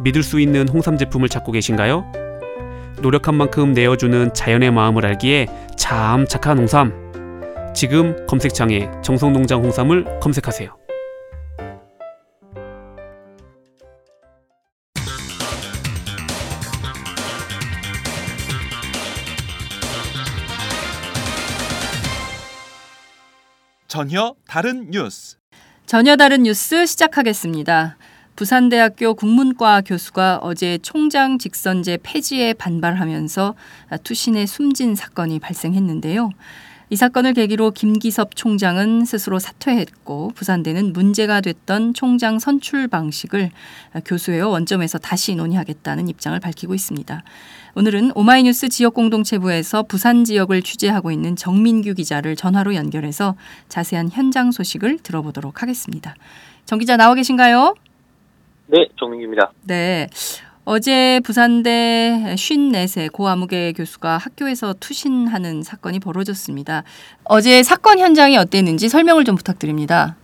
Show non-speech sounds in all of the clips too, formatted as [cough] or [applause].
믿을 수 있는 홍삼 제품을 찾고 계신가요? 노력한 만큼 내어주는 자연의 마음을 알기에 참 착한 홍삼. 지금 검색창에 정성농장 홍삼을 검색하세요. 전혀 다른 뉴스. 전혀 다른 뉴스 시작하겠습니다. 부산대학교 국문과 교수가 어제 총장 직선제 폐지에 반발하면서 투신에 숨진 사건이 발생했는데요. 이 사건을 계기로 김기섭 총장은 스스로 사퇴했고 부산대는 문제가 됐던 총장 선출 방식을 교수회와 원점에서 다시 논의하겠다는 입장을 밝히고 있습니다. 오늘은 오마이뉴스 지역공동체부에서 부산 지역을 취재하고 있는 정민규 기자를 전화로 연결해서 자세한 현장 소식을 들어보도록 하겠습니다. 정 기자 나와 계신가요? 네, 정민규입니다. 네. 어제 부산대 54세 고 아무개 교수가 학교에서 투신하는 사건이 벌어졌습니다. 어제 사건 현장이 어땠는지 설명을 좀 부탁드립니다.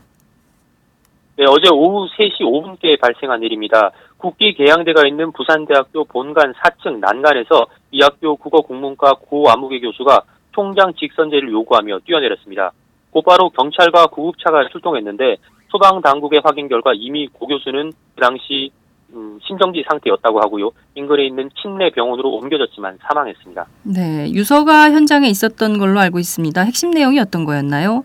네, 어제 오후 3시 5분께 발생한 일입니다. 국기 계양대가 있는 부산대학교 본관 4층 난간에서 이 학교 국어국문과 고 아무개 교수가 총장 직선제를 요구하며 뛰어내렸습니다. 곧바로 경찰과 구급차가 출동했는데 소방 당국의 확인 결과 이미 고 교수는 그 당시 음, 심정지 상태였다고 하고요. 인근에 있는 친내 병원으로 옮겨졌지만 사망했습니다. 네, 유서가 현장에 있었던 걸로 알고 있습니다. 핵심 내용이 어떤 거였나요?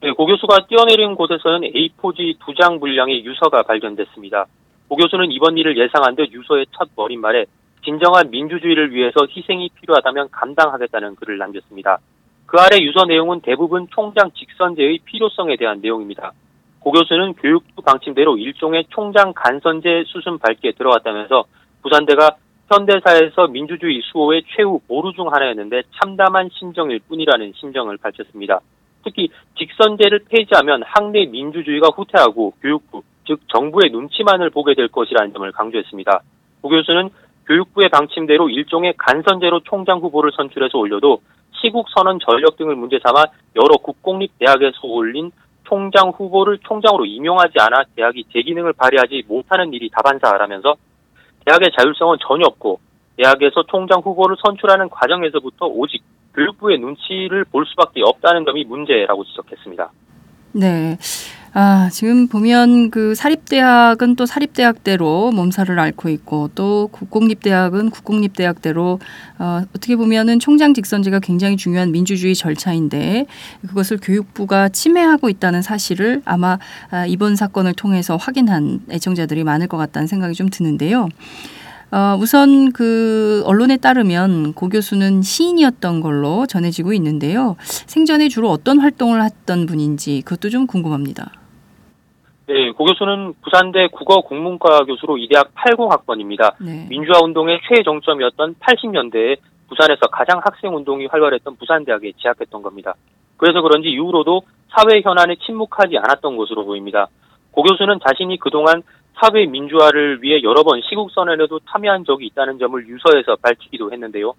네, 고 교수가 뛰어내린 곳에서는 A4지 두 장 분량의 유서가 발견됐습니다. 고 교수는 이번 일을 예상한 듯 유서의 첫 머릿말에 진정한 민주주의를 위해서 희생이 필요하다면 감당하겠다는 글을 남겼습니다. 그 아래 유서 내용은 대부분 총장 직선제의 필요성에 대한 내용입니다. 고 교수는 교육부 방침대로 일종의 총장 간선제 수순 밟기에 들어갔다면서 부산대가 현대사에서 민주주의 수호의 최후 보루 중 하나였는데 참담한 심정일 뿐이라는 심정을 밝혔습니다. 특히 직선제를 폐지하면 학내 민주주의가 후퇴하고 교육부, 즉 정부의 눈치만을 보게 될 것이라는 점을 강조했습니다. 고 교수는 교육부의 방침대로 일종의 간선제로 총장 후보를 선출해서 올려도 시국 선언 전력 등을 문제 삼아 여러 국공립 대학에서 올린 총장 후보를 총장으로 임용하지 않아 대학이 제 기능을 발휘하지 못하는 일이 다반사라면서 대학의 자율성은 전혀 없고 대학에서 총장 후보를 선출하는 과정에서부터 오직 교육부의 눈치를 볼 수밖에 없다는 점이 문제라고 지적했습니다. 네. 아, 지금 보면 그 사립대학은 또 사립대학대로 몸살을 앓고 있고 또 국공립대학은 국공립대학대로 어, 어떻게 보면은 총장 직선제가 굉장히 중요한 민주주의 절차인데 그것을 교육부가 침해하고 있다는 사실을 아마 아, 이번 사건을 통해서 확인한 애청자들이 많을 것 같다는 생각이 좀 드는데요. 어, 우선 그 언론에 따르면 고 교수는 시인이었던 걸로 전해지고 있는데요. 생전에 주로 어떤 활동을 했던 분인지 그것도 좀 궁금합니다. 네, 고 교수는 부산대 국어국문과 교수로 이 대학 80학번입니다. 네. 민주화 운동의 최정점이었던 80년대에 부산에서 가장 학생 운동이 활발했던 부산대학에 재학했던 겁니다. 그래서 그런지 이후로도 사회 현안에 침묵하지 않았던 것으로 보입니다. 고 교수는 자신이 그동안 사회 민주화를 위해 여러 번 시국선언에도 참여한 적이 있다는 점을 유서에서 밝히기도 했는데요.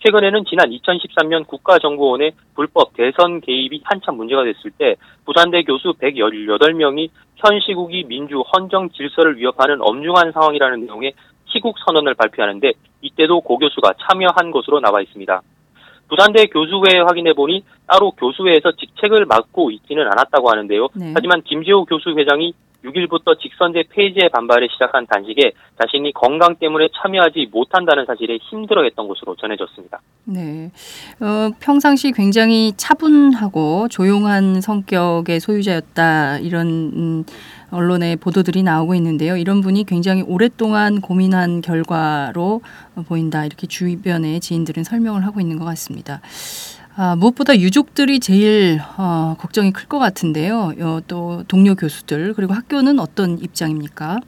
최근에는 지난 2013년 국가정보원의 불법 대선 개입이 한참 문제가 됐을 때 부산대 교수 118명이 현 시국이 민주 헌정 질서를 위협하는 엄중한 상황이라는 내용의 시국 선언을 발표하는데 이때도 고 교수가 참여한 것으로 나와 있습니다. 부산대 교수회에 확인해 보니 따로 교수회에서 직책을 맡고 있지는 않았다고 하는데요. 네. 하지만 김재호 교수 회장이 6일부터 직선제 폐지에 반발에 시작한 단식에 자신이 건강 때문에 참여하지 못한다는 사실에 힘들어했던 것으로 전해졌습니다. 네. 어, 평상시 굉장히 차분하고 조용한 성격의 소유자였다. 이런 음, 언론의 보도들이 나오고 있는데요. 이런 분이 굉장히 오랫동안 고민한 결과로 어, 보인다. 이렇게 주변의 지인들은 설명을 하고 있는 것 같습니다. 아, 무엇보다 유족들이 제일 어, 걱정이 클 것 같은데요. 어, 또 동료 교수들 그리고 학교는 어떤 입장입니까?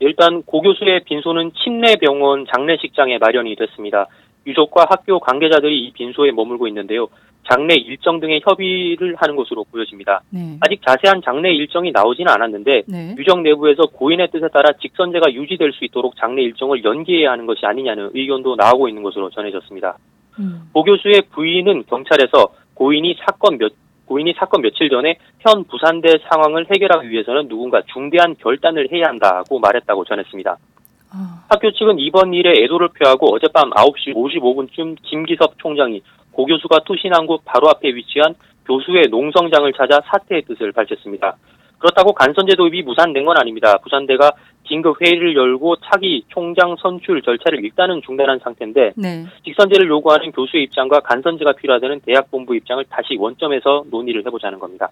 일단 고 교수의 빈소는 침례병원 장례식장에 마련이 됐습니다. 유족과 학교 관계자들이 이 빈소에 머물고 있는데요. 장례 일정 등의 협의를 하는 것으로 보여집니다. 네. 아직 자세한 장례 일정이 나오지는 않았는데 네. 유적 내부에서 고인의 뜻에 따라 직선제가 유지될 수 있도록 장례 일정을 연기해야 하는 것이 아니냐는 의견도 나오고 있는 것으로 전해졌습니다. 음. 고 교수의 부인은 경찰에서 고인이 사건 몇 고인이 사건 며칠 전에 현 부산대 상황을 해결하기 위해서는 누군가 중대한 결단을 해야 한다고 말했다고 전했습니다. 아, 학교 측은 이번 일에 애도를 표하고 어젯밤 9시 55분쯤 김기섭 총장이 고 교수가 투신한 곳 바로 앞에 위치한 교수의 농성장을 찾아 사퇴의 뜻을 밝혔습니다. 그렇다고 간선제 도입이 무산된 건 아닙니다. 부산대가 긴급 회의를 열고 차기 총장 선출 절차를 일단은 중단한 상태인데 네. 직선제를 요구하는 교수의 입장과 간선제가 필요하다는 대학 본부 입장을 다시 원점에서 논의를 해보자는 겁니다.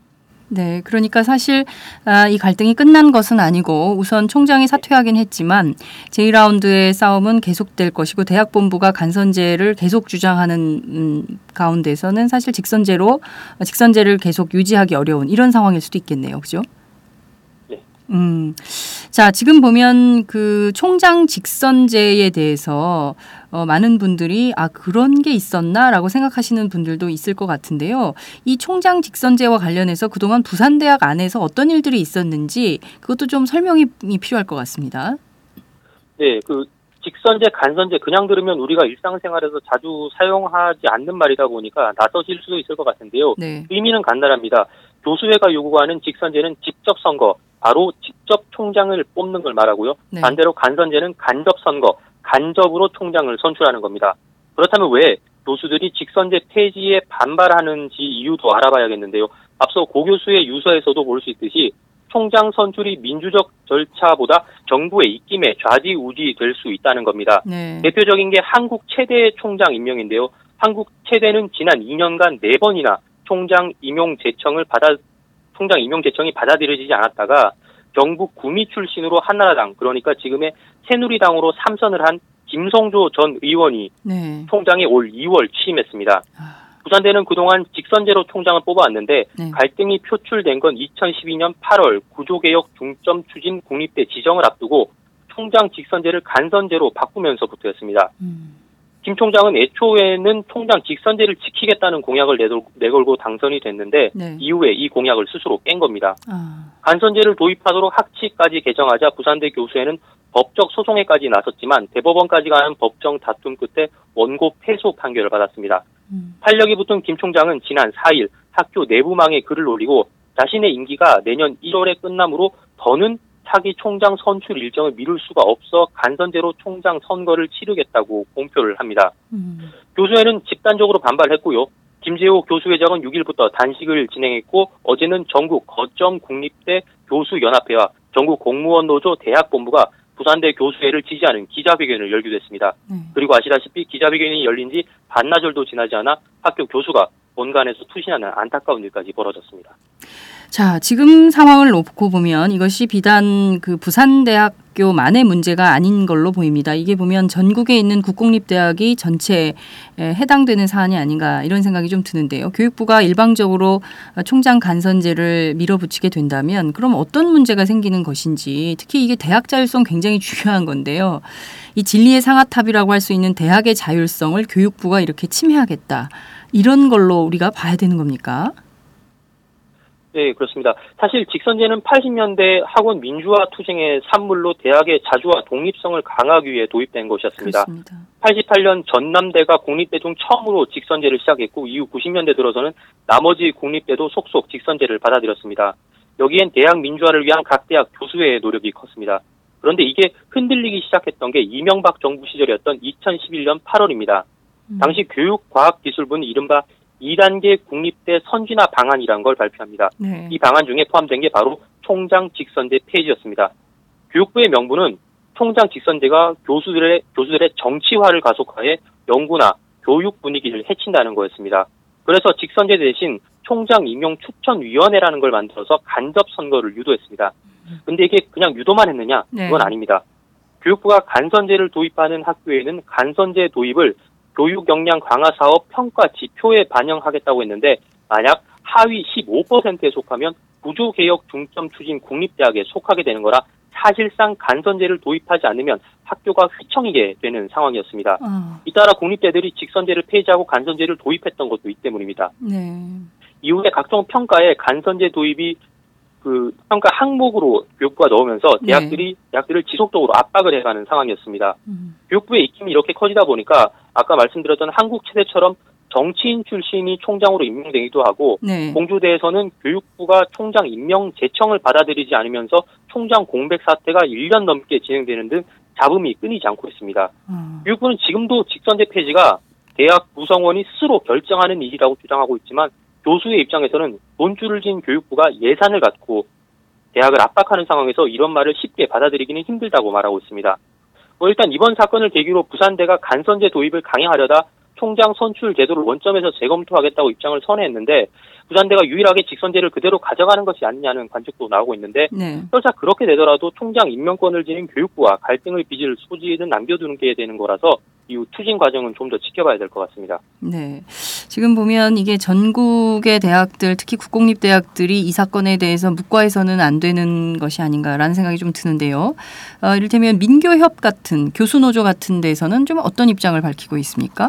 네, 그러니까 사실 아, 이 갈등이 끝난 것은 아니고 우선 총장이 사퇴하긴 했지만 제2라운드의 싸움은 계속될 것이고 대학 본부가 간선제를 계속 주장하는 음, 가운데서는 사실 직선제로 직선제를 계속 유지하기 어려운 이런 상황일 수도 있겠네요, 그죠? 네. 음, 자 지금 보면 그 총장 직선제에 대해서 어, 많은 분들이 아 그런 게 있었나라고 생각하시는 분들도 있을 것 같은데요. 이 총장 직선제와 관련해서 그동안 부산 대학 안에서 어떤 일들이 있었는지 그것도 좀 설명이 필요할 것 같습니다. 네, 그 직선제, 간선제 그냥 들으면 우리가 일상생활에서 자주 사용하지 않는 말이다 보니까 낯서실 수도 있을 것 같은데요. 네. 의미는 간단합니다. 교수회가 요구하는 직선제는 직접 선거, 바로 직접 총장을 뽑는 걸 말하고요. 네. 반대로 간선제는 간접 선거, 간접으로 총장을 선출하는 겁니다. 그렇다면 왜 교수들이 직선제 폐지에 반발하는지 이유도 알아봐야겠는데요. 앞서 고 교수의 유서에서도 볼 수 있듯이 총장 선출이 민주적 절차보다 정부의 입김에 좌지우지 될 수 있다는 겁니다. 네. 대표적인 게 한국 최대 총장 임명인데요. 한국 최대는 지난 2년간 4번이나 총장 임용 제청을 받아 총장 임용 제청이 받아들여지지 않았다가 경북 구미 출신으로 한나라당 그러니까 지금의 새누리당으로 삼선을 한 김성조 전 의원이 네. 총장에 올 2월 취임했습니다. 아, 부산대는 그동안 직선제로 총장을 뽑아왔는데 네. 갈등이 표출된 건 2012년 8월 구조개혁 중점 추진 국립대 지정을 앞두고 총장 직선제를 간선제로 바꾸면서부터였습니다. 음. 김 총장은 애초에는 총장 직선제를 지키겠다는 공약을 내돌- 내걸고 당선이 됐는데 네. 이후에 이 공약을 스스로 깬 겁니다. 아, 간선제를 도입하도록 학칙까지 개정하자 부산대 교수회는 법적 소송에까지 나섰지만 대법원까지 가는 법정 다툼 끝에 원고 패소 판결을 받았습니다. 음. 탄력이 붙은 김 총장은 지난 4일 학교 내부망에 글을 올리고 자신의 임기가 내년 1월에 끝나므로 더는 차기 총장 선출 일정을 미룰 수가 없어 간선제로 총장 선거를 치르겠다고 공표를 합니다. 음. 교수회는 집단적으로 반발했고요. 김재호 교수회장은 6일부터 단식을 진행했고 어제는 전국 거점 국립대 교수연합회와 전국 공무원 노조 대학 본부가 부산대 교수회를 지지하는 기자회견을 열기도 했습니다. 네. 그리고 아시다시피 기자회견이 열린 지 반나절도 지나지 않아 학교 교수가 본관에서 투신하는 안타까운 일까지 벌어졌습니다. 자, 지금 상황을 놓고 보면 이것이 비단 그 부산대학교만의 문제가 아닌 걸로 보입니다. 이게 보면 전국에 있는 국공립대학이 전체에 해당되는 사안이 아닌가 이런 생각이 좀 드는데요. 교육부가 일방적으로 총장 간선제를 밀어붙이게 된다면 그럼 어떤 문제가 생기는 것인지 특히 이게 대학 자율성 굉장히 중요한 건데요. 이 진리의 상아탑이라고 할 수 있는 대학의 자율성을 교육부가 이렇게 침해하겠다. 이런 걸로 우리가 봐야 되는 겁니까? 네, 그렇습니다. 사실 직선제는 80년대 학원 민주화 투쟁의 산물로 대학의 자주와 독립성을 강화하기 위해 도입된 것이었습니다. 그렇습니다. 88년 전남대가 공립대 중 처음으로 직선제를 시작했고 이후 90년대 들어서는 나머지 공립대도 속속 직선제를 받아들였습니다. 여기엔 대학 민주화를 위한 각 대학 교수의 노력이 컸습니다. 그런데 이게 흔들리기 시작했던 게 이명박 정부 시절이었던 2011년 8월입니다. 음. 당시 교육과학기술부는 이른바 2단계 국립대 선진화 방안이라는 걸 발표합니다. 네. 이 방안 중에 포함된 게 바로 총장 직선제 폐지였습니다. 교육부의 명분은 총장 직선제가 교수들의 교수들의 정치화를 가속화해 연구나 교육 분위기를 해친다는 거였습니다. 그래서 직선제 대신 총장 임용 추천위원회라는 걸 만들어서 간접 선거를 유도했습니다. 근데 이게 그냥 유도만 했느냐? 네. 그건 아닙니다. 교육부가 간선제를 도입하는 학교에는 간선제 도입을 교육 역량 강화 사업 평가 지표에 반영하겠다고 했는데 만약 하위 15%에 속하면 구조 개혁 중점 추진 국립대학에 속하게 되는 거라 사실상 간선제를 도입하지 않으면 학교가 휘청이게 되는 상황이었습니다. 아, 잇따라 국립대들이 직선제를 폐지하고 간선제를 도입했던 것도 이 때문입니다. 네. 이후에 각종 평가에 간선제 도입이 그 평가 항목으로 교육부가 넣으면서 네. 대학들이 대학들을 지속적으로 압박을 해가는 상황이었습니다. 음. 교육부의 입김이 이렇게 커지다 보니까 아까 말씀드렸던 한국 체대처럼 정치인 출신이 총장으로 임명되기도 하고 네. 공주대에서는 교육부가 총장 임명 제청을 받아들이지 않으면서 총장 공백 사태가 1년 넘게 진행되는 등 잡음이 끊이지 않고 있습니다. 아, 교육부는 지금도 직선제 폐지가 대학 구성원이 스스로 결정하는 일이라고 주장하고 있지만 교수의 입장에서는 돈줄을 진 교육부가 예산을 갖고 대학을 압박하는 상황에서 이런 말을 쉽게 받아들이기는 힘들다고 말하고 있습니다. 뭐 일단 이번 사건을 계기로 부산대가 간선제 도입을 강행하려다 총장 선출 제도를 원점에서 재검토하겠다고 입장을 선회했는데 부산대가 유일하게 직선제를 그대로 가져가는 것이 아니냐는 관측도 나오고 있는데 네. 설사 그렇게 되더라도 총장 임명권을 지닌 교육부와 갈등을 빚을 소지는 남겨두는 게 되는 거라서 이후 추진 과정은 좀 더 지켜봐야 될 것 같습니다. 네. 지금 보면 이게 전국의 대학들, 특히 국공립 대학들이 이 사건에 대해서 묵과해서는 안 되는 것이 아닌가라는 생각이 좀 드는데요. 어, 이를테면 민교협 같은 교수노조 같은 데서는 좀 어떤 입장을 밝히고 있습니까?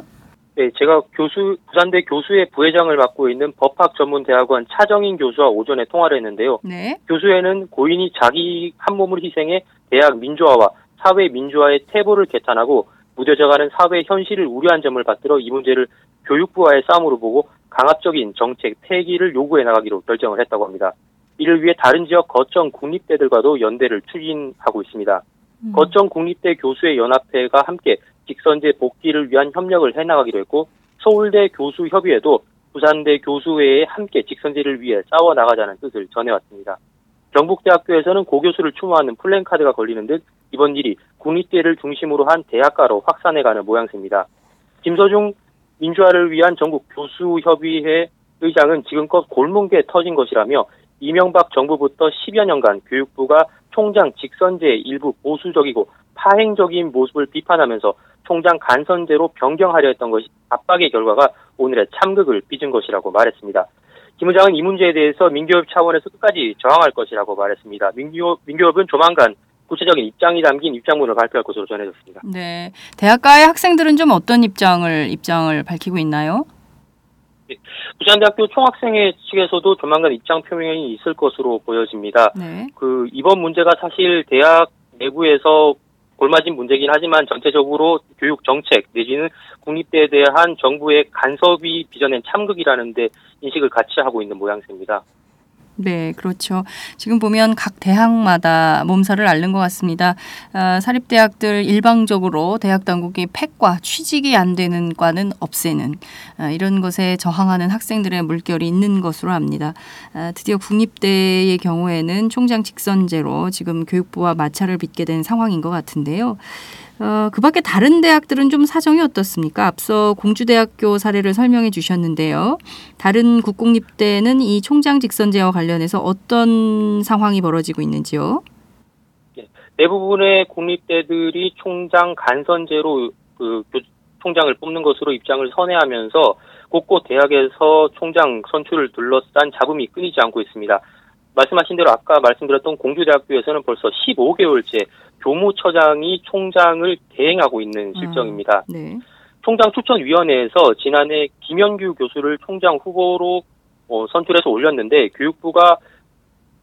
네, 제가 교수 부산대 교수회 부회장을 맡고 있는 법학 전문 대학원 차정인 교수와 오전에 통화를 했는데요. 네. 교수회는 고인이 자기 한 몸을 희생해 대학 민주화와 사회 민주화의 태보를 개탄하고 무뎌져가는 사회 현실을 우려한 점을 받들어 이 문제를 교육부와의 싸움으로 보고 강압적인 정책 폐기를 요구해 나가기로 결정을 했다고 합니다. 이를 위해 다른 지역 거점 국립대들과도 연대를 추진하고 있습니다. 음. 거점 국립대 교수의 연합회가 함께 직선제 복귀를 위한 협력을 해나가기로 했고 서울대 교수 협의회도 부산대 교수회에 함께 직선제를 위해 싸워 나가자는 뜻을 전해왔습니다. 경북대학교에서는 고교수를 추모하는 플랜카드가 걸리는 듯 이번 일이 국립대를 중심으로 한 대학가로 확산해가는 모양새입니다. 김서중 민주화를 위한 전국 교수협의회 의장은 지금껏 골문게 터진 것이라며 이명박 정부부터 10여 년간 교육부가 총장 직선제의 일부 보수적이고 파행적인 모습을 비판하면서 총장 간선제로 변경하려 했던 것이 압박의 결과가 오늘의 참극을 빚은 것이라고 말했습니다. 김 의장은 이 문제에 대해서 민교협 차원에서 끝까지 저항할 것이라고 말했습니다. 민교, 민교협은 조만간 구체적인 입장이 담긴 입장문을 발표할 것으로 전해졌습니다. 네. 대학가의 학생들은 좀 어떤 입장을 입장을 밝히고 있나요? 부산대학교 총학생회 측에서도 조만간 입장 표명이 있을 것으로 보여집니다. 네. 그 이번 문제가 사실 대학 내부에서 골맞은 문제긴 하지만 전체적으로 교육 정책 내지는 국립대에 대한 정부의 간섭이 빚어낸 참극이라는데 인식을 같이 하고 있는 모양새입니다. 네, 그렇죠. 지금 보면 각 대학마다 몸살을 앓는 것 같습니다. 아, 사립대학들 일방적으로 대학 당국이 폐과 취직이 안 되는 과는 없애는 아, 이런 것에 저항하는 학생들의 물결이 있는 것으로 압니다. 아, 드디어 국립대의 경우에는 총장 직선제로 지금 교육부와 마찰을 빚게 된 상황인 것 같은데요. 어, 그 밖에 다른 대학들은 좀 사정이 어떻습니까? 앞서 공주대학교 사례를 설명해 주셨는데요. 다른 국공립대는 이 총장 직선제와 관련해서 어떤 상황이 벌어지고 있는지요? 대부분의 공립대들이 총장 간선제로 그 교- 총장을 뽑는 것으로 입장을 선회하면서 곳곳 대학에서 총장 선출을 둘러싼 잡음이 끊이지 않고 있습니다. 말씀하신 대로 아까 말씀드렸던 공주대학교에서는 벌써 15개월째 교무처장이 총장을 대행하고 있는 실정입니다. 네. 총장 추천위원회에서 지난해 김현규 교수를 총장 후보로 어, 선출해서 올렸는데 교육부가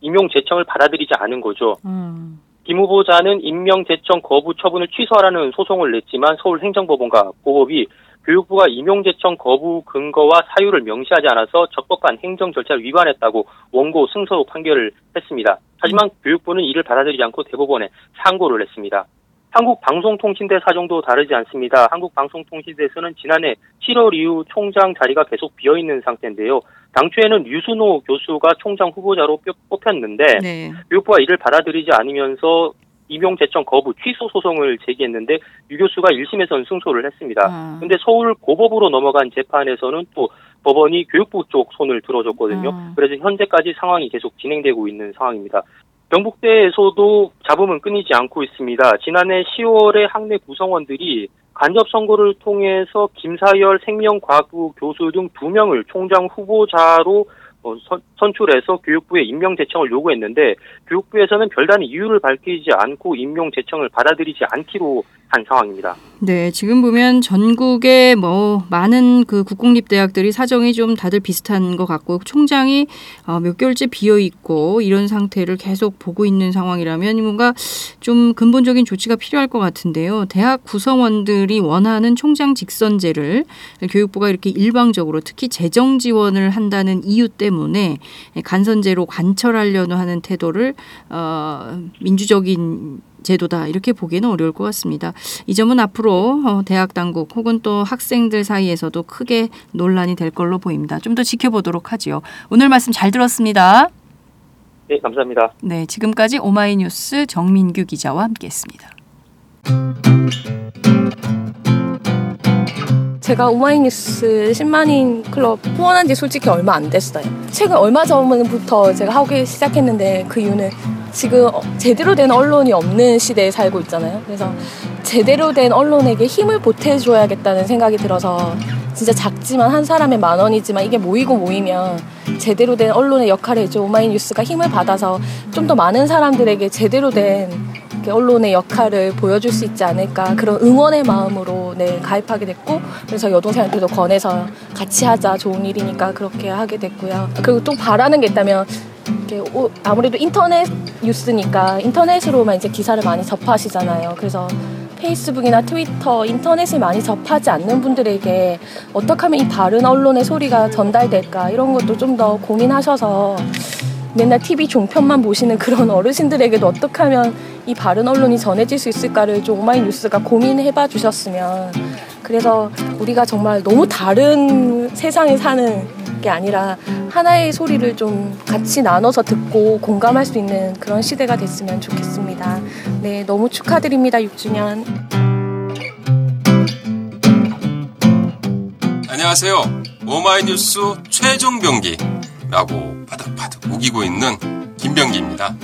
임용 제청을 받아들이지 않은 거죠. 음. 김 후보자는 임명 제청 거부 처분을 취소하라는 소송을 냈지만 서울행정법원과 고법이 교육부가 임용 제청 거부 근거와 사유를 명시하지 않아서 적법한 행정 절차를 위반했다고 원고 승소 판결을 했습니다. 하지만 교육부는 이를 받아들이지 않고 대법원에 상고를 했습니다. 한국방송통신대 사정도 다르지 않습니다. 한국방송통신대에서는 지난해 7월 이후 총장 자리가 계속 비어 있는 상태인데요. 당초에는 유순호 교수가 총장 후보자로 뼈- 뽑혔는데 네. 교육부가 이를 받아들이지 않으면서 임용 제청 거부 취소 소송을 제기했는데 유 교수가 1심에서는 승소를 했습니다. 아. 근데 서울 고법으로 넘어간 재판에서는 또 법원이 교육부 쪽 손을 들어줬거든요. 아. 그래서 현재까지 상황이 계속 진행되고 있는 상황입니다. 경북대에서도 잡음은 끊이지 않고 있습니다. 지난해 10월에 학내 구성원들이 간접 선거를 통해서 김사열 생명과학부 교수 등 두 명을 총장 후보자로 어, 선, 선출해서 교육부에 임명 제청을 요구했는데 교육부에서는 별다른 이유를 밝히지 않고 임명 제청을 받아들이지 않기로 한 상황입니다. 네, 지금 보면 전국에 뭐 많은 그 국공립 대학들이 사정이 좀 다들 비슷한 것 같고 총장이 어, 몇 개월째 비어 있고 이런 상태를 계속 보고 있는 상황이라면 뭔가 좀 근본적인 조치가 필요할 것 같은데요. 대학 구성원들이 원하는 총장 직선제를 교육부가 이렇게 일방적으로 특히 재정 지원을 한다는 이유 때문에 간선제로 관철하려는 하는 태도를 어, 민주적인 제도다 이렇게 보기는 어려울 것 같습니다. 이 점은 앞으로 어, 대학 당국 혹은 또 학생들 사이에서도 크게 논란이 될 걸로 보입니다. 좀 더 지켜보도록 하지요. 오늘 말씀 잘 들었습니다. 네, 감사합니다. 네, 지금까지 오마이뉴스 정민규 기자와 함께했습니다. 제가 오마이뉴스 10만인 클럽 후원한 지 솔직히 얼마 안 됐어요. 최근 얼마 전부터 제가 하기 시작했는데 그 이유는 지금 어, 제대로 된 언론이 없는 시대에 살고 있잖아요. 그래서 제대로 된 언론에게 힘을 보태줘야겠다는 생각이 들어서 진짜 작지만 한 사람의 만 원이지만 이게 모이고 모이면 제대로 된 언론의 역할을 해줘. 오마이뉴스가 힘을 받아서 좀 더 많은 사람들에게 제대로 된 언론의 역할을 보여줄 수 있지 않을까 그런 응원의 마음으로 네 가입하게 됐고 그래서 여동생한테도 권해서 같이 하자. 좋은 일이니까 그렇게 하게 됐고요. 그리고 또 바라는 게 있다면 이렇게 오- 아무래도 인터넷 뉴스니까 인터넷으로만 이제 기사를 많이 접하시잖아요. 그래서 페이스북이나 트위터, 인터넷을 많이 접하지 않는 분들에게 어떻게 하면 이 바른 언론의 소리가 전달될까? 이런 것도 좀 더 고민하셔서 맨날 TV 종편만 보시는 그런 [laughs] 어르신들에게도 어떻게 하면 이 바른 언론이 전해질 수 있을까를 좀 오마이뉴스가 고민해봐 주셨으면. 그래서 우리가 정말 너무 다른 세상에 사는 게 아니라 하나의 소리를 좀 같이 나눠서 듣고 공감할 수 있는 그런 시대가 됐으면 좋겠습니다. 네, 너무 축하드립니다, 6주년. 안녕하세요. 오마이뉴스 최종 병기라고 바득바득 우기고 있는 김병기입니다.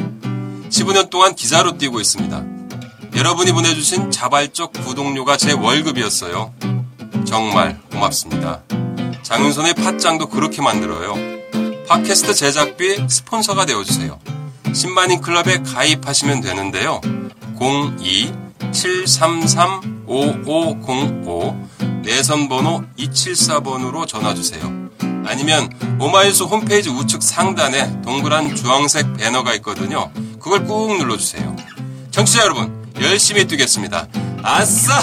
15년 동안 기자로 뛰고 있습니다. 여러분이 보내주신 자발적 구독료가 제 월급이었어요. 정말 고맙습니다. 장윤선의 팟짱도 그렇게 만들어요. 팟캐스트 제작비 스폰서가 되어주세요. 10만인 클럽에 가입하시면 되는데요. 02-733-5505 내선번호 274번으로 전화주세요. 아니면 오마이뉴스 홈페이지 우측 상단에 동그란 주황색 배너가 있거든요. 그걸 꾹 눌러주세요. 청취자 여러분, 열심히 뛰겠습니다. 아싸!